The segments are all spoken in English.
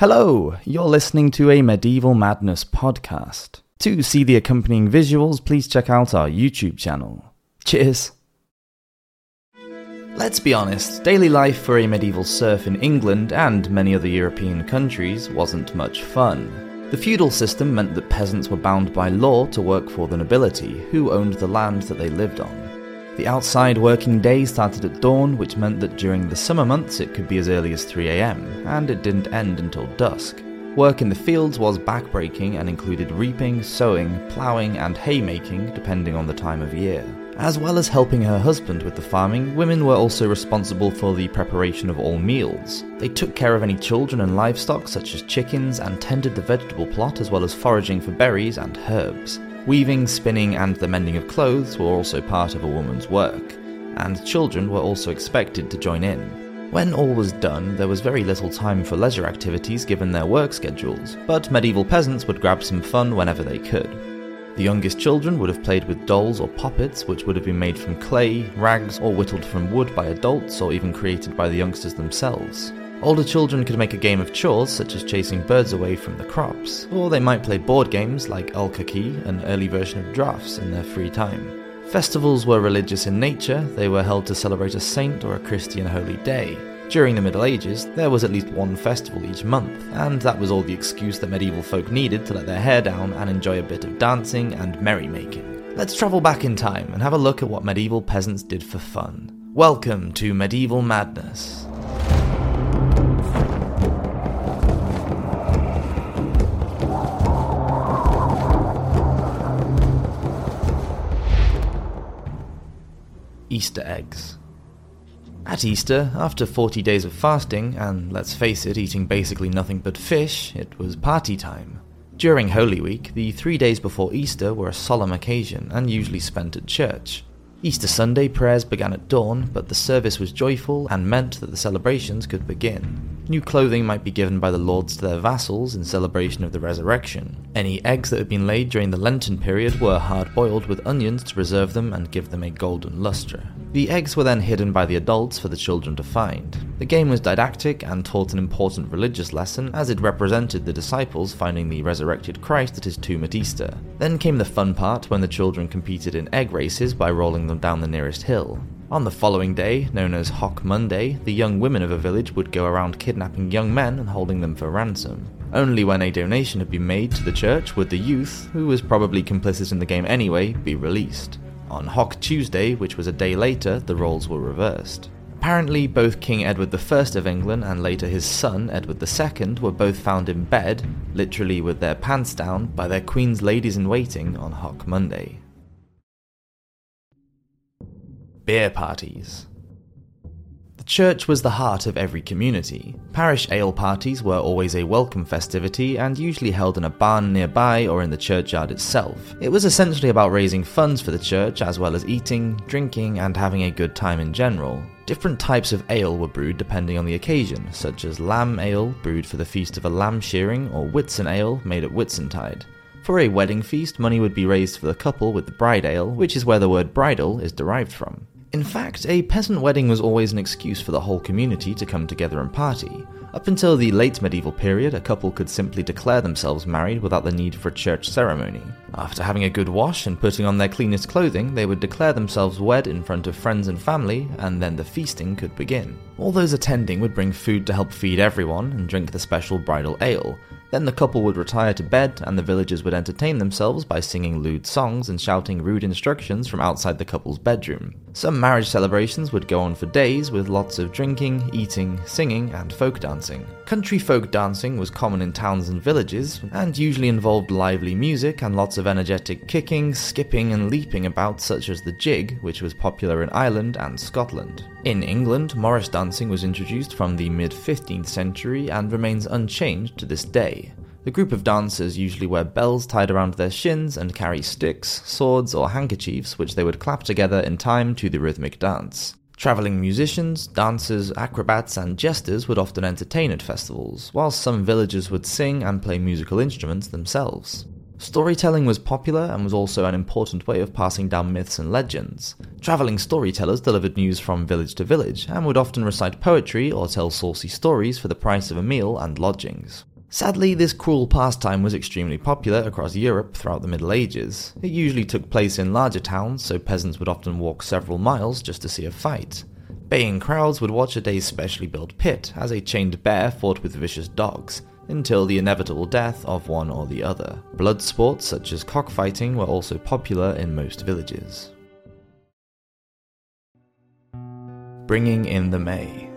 Hello, you're listening to a Medieval Madness podcast. To see the accompanying visuals, please check out our YouTube channel. Cheers! Let's be honest, daily life for a medieval serf in England and many other European countries wasn't much fun. The feudal system meant that peasants were bound by law to work for the nobility, who owned the land that they lived on. The outside working day started at dawn, which meant that during the summer months it could be as early as 3am, and it didn't end until dusk. Work in the fields was backbreaking and included reaping, sowing, ploughing, and haymaking, depending on the time of year. As well as helping her husband with the farming, women were also responsible for the preparation of all meals. They took care of any children and livestock, such as chickens, and tended the vegetable plot as well as foraging for berries and herbs. Weaving, spinning, and the mending of clothes were also part of a woman's work, and children were also expected to join in. When all was done, there was very little time for leisure activities given their work schedules, but medieval peasants would grab some fun whenever they could. The youngest children would have played with dolls or puppets, which would have been made from clay, rags, or whittled from wood by adults, or even created by the youngsters themselves. Older children could make a game of chores, such as chasing birds away from the crops, or they might play board games like alquerque, an early version of drafts, in their free time. Festivals were religious in nature, they were held to celebrate a saint or a Christian holy day. During the Middle Ages, there was at least one festival each month, and that was all the excuse that medieval folk needed to let their hair down and enjoy a bit of dancing and merrymaking. Let's travel back in time and have a look at what medieval peasants did for fun. Welcome to Medieval Madness. Easter eggs. At Easter, after 40 days of fasting, and let's face it, eating basically nothing but fish, it was party time. During Holy Week, the three days before Easter were a solemn occasion and usually spent at church. Easter Sunday prayers began at dawn, but the service was joyful and meant that the celebrations could begin. New clothing might be given by the lords to their vassals in celebration of the resurrection. Any eggs that had been laid during the Lenten period were hard boiled with onions to preserve them and give them a golden lustre. The eggs were then hidden by the adults for the children to find. The game was didactic and taught an important religious lesson as it represented the disciples finding the resurrected Christ at his tomb at Easter. Then came the fun part when the children competed in egg races by rolling them down the nearest hill. On the following day, known as Hock Monday, the young women of a village would go around kidnapping young men and holding them for ransom. Only when a donation had been made to the church would the youth, who was probably complicit in the game anyway, be released. On Hock Tuesday, which was a day later, the roles were reversed. Apparently, both King Edward I of England and later his son, Edward II, were both found in bed, literally with their pants down, by their Queen's ladies in waiting on Hock Monday. Beer parties. The church was the heart of every community. Parish ale parties were always a welcome festivity and usually held in a barn nearby or in the churchyard itself. It was essentially about raising funds for the church as well as eating, drinking, and having a good time in general. Different types of ale were brewed depending on the occasion, such as lamb ale, brewed for the feast of a lamb shearing, or Whitsun ale, made at Whitsuntide. For a wedding feast, money would be raised for the couple with the bride ale, which is where the word bridal is derived from. In fact, a peasant wedding was always an excuse for the whole community to come together and party. Up until the late medieval period, a couple could simply declare themselves married without the need for a church ceremony. After having a good wash and putting on their cleanest clothing, they would declare themselves wed in front of friends and family, and then the feasting could begin. All those attending would bring food to help feed everyone and drink the special bridal ale, then the couple would retire to bed, and the villagers would entertain themselves by singing lewd songs and shouting rude instructions from outside the couple's bedroom. Some marriage celebrations would go on for days with lots of drinking, eating, singing, and folk dancing. Country folk dancing was common in towns and villages, and usually involved lively music and lots of energetic kicking, skipping, and leaping about, such as the jig, which was popular in Ireland and Scotland. In England, Morris dancing was introduced from the mid 15th century and remains unchanged to this day. The group of dancers usually wear bells tied around their shins and carry sticks, swords, or handkerchiefs which they would clap together in time to the rhythmic dance. Travelling musicians, dancers, acrobats, and jesters would often entertain at festivals, whilst some villagers would sing and play musical instruments themselves. Storytelling was popular and was also an important way of passing down myths and legends. Travelling storytellers delivered news from village to village and would often recite poetry or tell saucy stories for the price of a meal and lodgings. Sadly, this cruel pastime was extremely popular across Europe throughout the Middle Ages. It usually took place in larger towns, so peasants would often walk several miles just to see a fight. Baying crowds would watch a day's specially built pit as a chained bear fought with vicious dogs, until the inevitable death of one or the other. Blood sports such as cockfighting were also popular in most villages. Bringing in the May.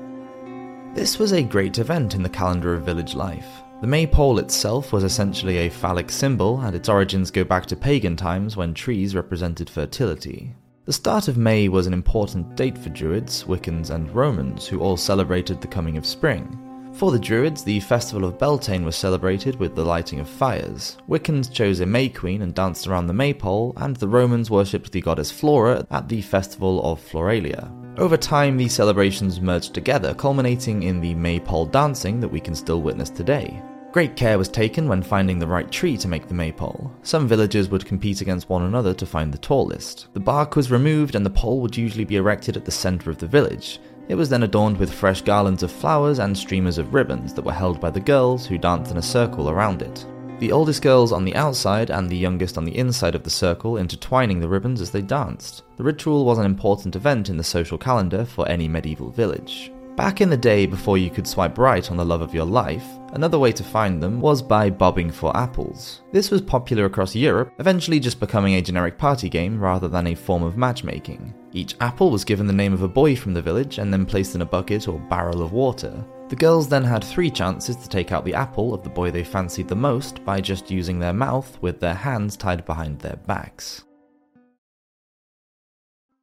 This was a great event in the calendar of village life. The maypole itself was essentially a phallic symbol, and its origins go back to pagan times when trees represented fertility. The start of May was an important date for Druids, Wiccans, and Romans, who all celebrated the coming of spring. For the Druids, the festival of Beltane was celebrated with the lighting of fires. Wiccans chose a May Queen and danced around the maypole, and the Romans worshipped the goddess Flora at the festival of Floralia. Over time, these celebrations merged together, culminating in the maypole dancing that we can still witness today. Great care was taken when finding the right tree to make the maypole. Some villagers would compete against one another to find the tallest. The bark was removed and the pole would usually be erected at the centre of the village. It was then adorned with fresh garlands of flowers and streamers of ribbons that were held by the girls who danced in a circle around it. The oldest girls on the outside and the youngest on the inside of the circle intertwining the ribbons as they danced. The ritual was an important event in the social calendar for any medieval village. Back in the day before you could swipe right on the love of your life, another way to find them was by bobbing for apples. This was popular across Europe, eventually just becoming a generic party game rather than a form of matchmaking. Each apple was given the name of a boy from the village and then placed in a bucket or barrel of water. The girls then had three chances to take out the apple of the boy they fancied the most by just using their mouth with their hands tied behind their backs.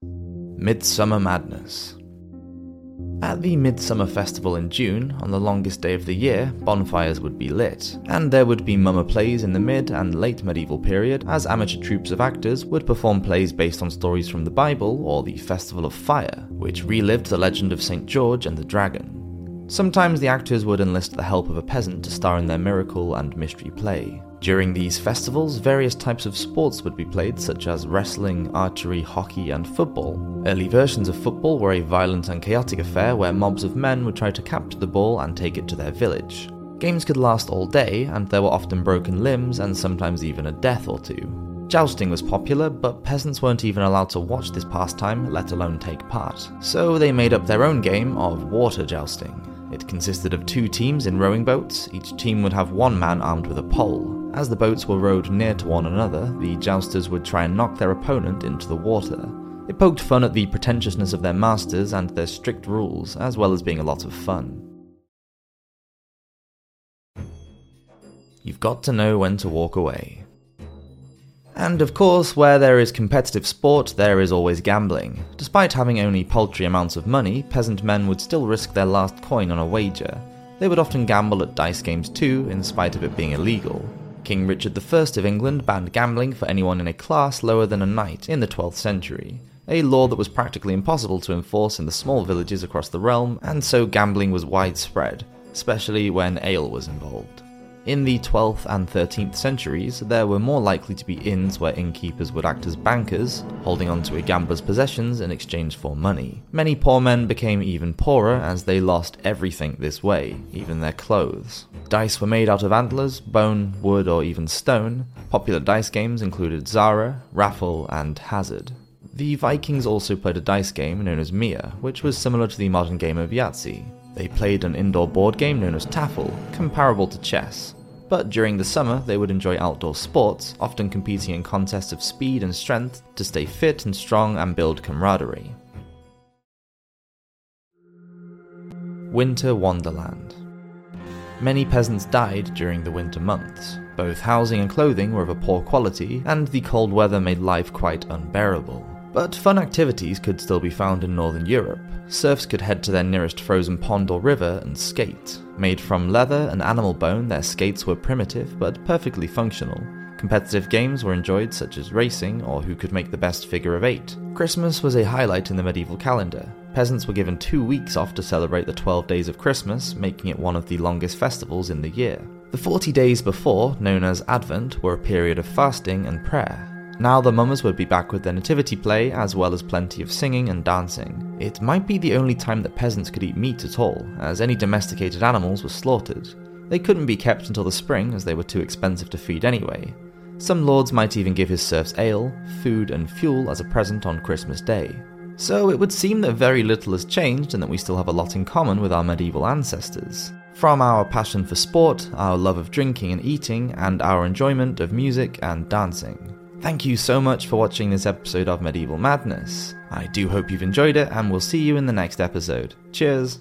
Midsummer Madness at the Midsummer Festival in June, on the longest day of the year, bonfires would be lit, and there would be mummer plays in the mid and late medieval period as amateur troupes of actors would perform plays based on stories from the Bible or the Festival of Fire, which relived the legend of St. George and the Dragon. Sometimes the actors would enlist the help of a peasant to star in their miracle and mystery play. During these festivals, various types of sports would be played, such as wrestling, archery, hockey, and football. Early versions of football were a violent and chaotic affair where mobs of men would try to capture the ball and take it to their village. Games could last all day, and there were often broken limbs and sometimes even a death or two. Jousting was popular, but peasants weren't even allowed to watch this pastime, let alone take part. So they made up their own game of water jousting. It consisted of two teams in rowing boats, each team would have one man armed with a pole. As the boats were rowed near to one another, the jousters would try and knock their opponent into the water. It poked fun at the pretentiousness of their masters and their strict rules, as well as being a lot of fun. You've got to know when to walk away. And of course, where there is competitive sport, there is always gambling. Despite having only paltry amounts of money, peasant men would still risk their last coin on a wager. They would often gamble at dice games too, in spite of it being illegal. King Richard I of England banned gambling for anyone in a class lower than a knight in the 12th century, a law that was practically impossible to enforce in the small villages across the realm, and so gambling was widespread, especially when ale was involved. In the 12th and 13th centuries, there were more likely to be inns where innkeepers would act as bankers, holding onto a gambler's possessions in exchange for money. Many poor men became even poorer as they lost everything this way, even their clothes. Dice were made out of antlers, bone, wood, or even stone. Popular dice games included Zara, Raffle, and Hazard. The Vikings also played a dice game known as Mia, which was similar to the modern game of Yahtzee. They played an indoor board game known as Tafel, comparable to chess. But during the summer, they would enjoy outdoor sports, often competing in contests of speed and strength to stay fit and strong and build camaraderie. Winter Wonderland Many peasants died during the winter months. Both housing and clothing were of a poor quality, and the cold weather made life quite unbearable. But fun activities could still be found in Northern Europe. Serfs could head to their nearest frozen pond or river and skate. Made from leather and animal bone, their skates were primitive but perfectly functional. Competitive games were enjoyed, such as racing or who could make the best figure of eight. Christmas was a highlight in the medieval calendar. Peasants were given two weeks off to celebrate the 12 days of Christmas, making it one of the longest festivals in the year. The 40 days before, known as Advent, were a period of fasting and prayer. Now the mummers would be back with their nativity play, as well as plenty of singing and dancing. It might be the only time that peasants could eat meat at all, as any domesticated animals were slaughtered. They couldn't be kept until the spring, as they were too expensive to feed anyway. Some lords might even give his serfs ale, food, and fuel as a present on Christmas Day. So it would seem that very little has changed and that we still have a lot in common with our medieval ancestors. From our passion for sport, our love of drinking and eating, and our enjoyment of music and dancing. Thank you so much for watching this episode of Medieval Madness. I do hope you've enjoyed it, and we'll see you in the next episode. Cheers!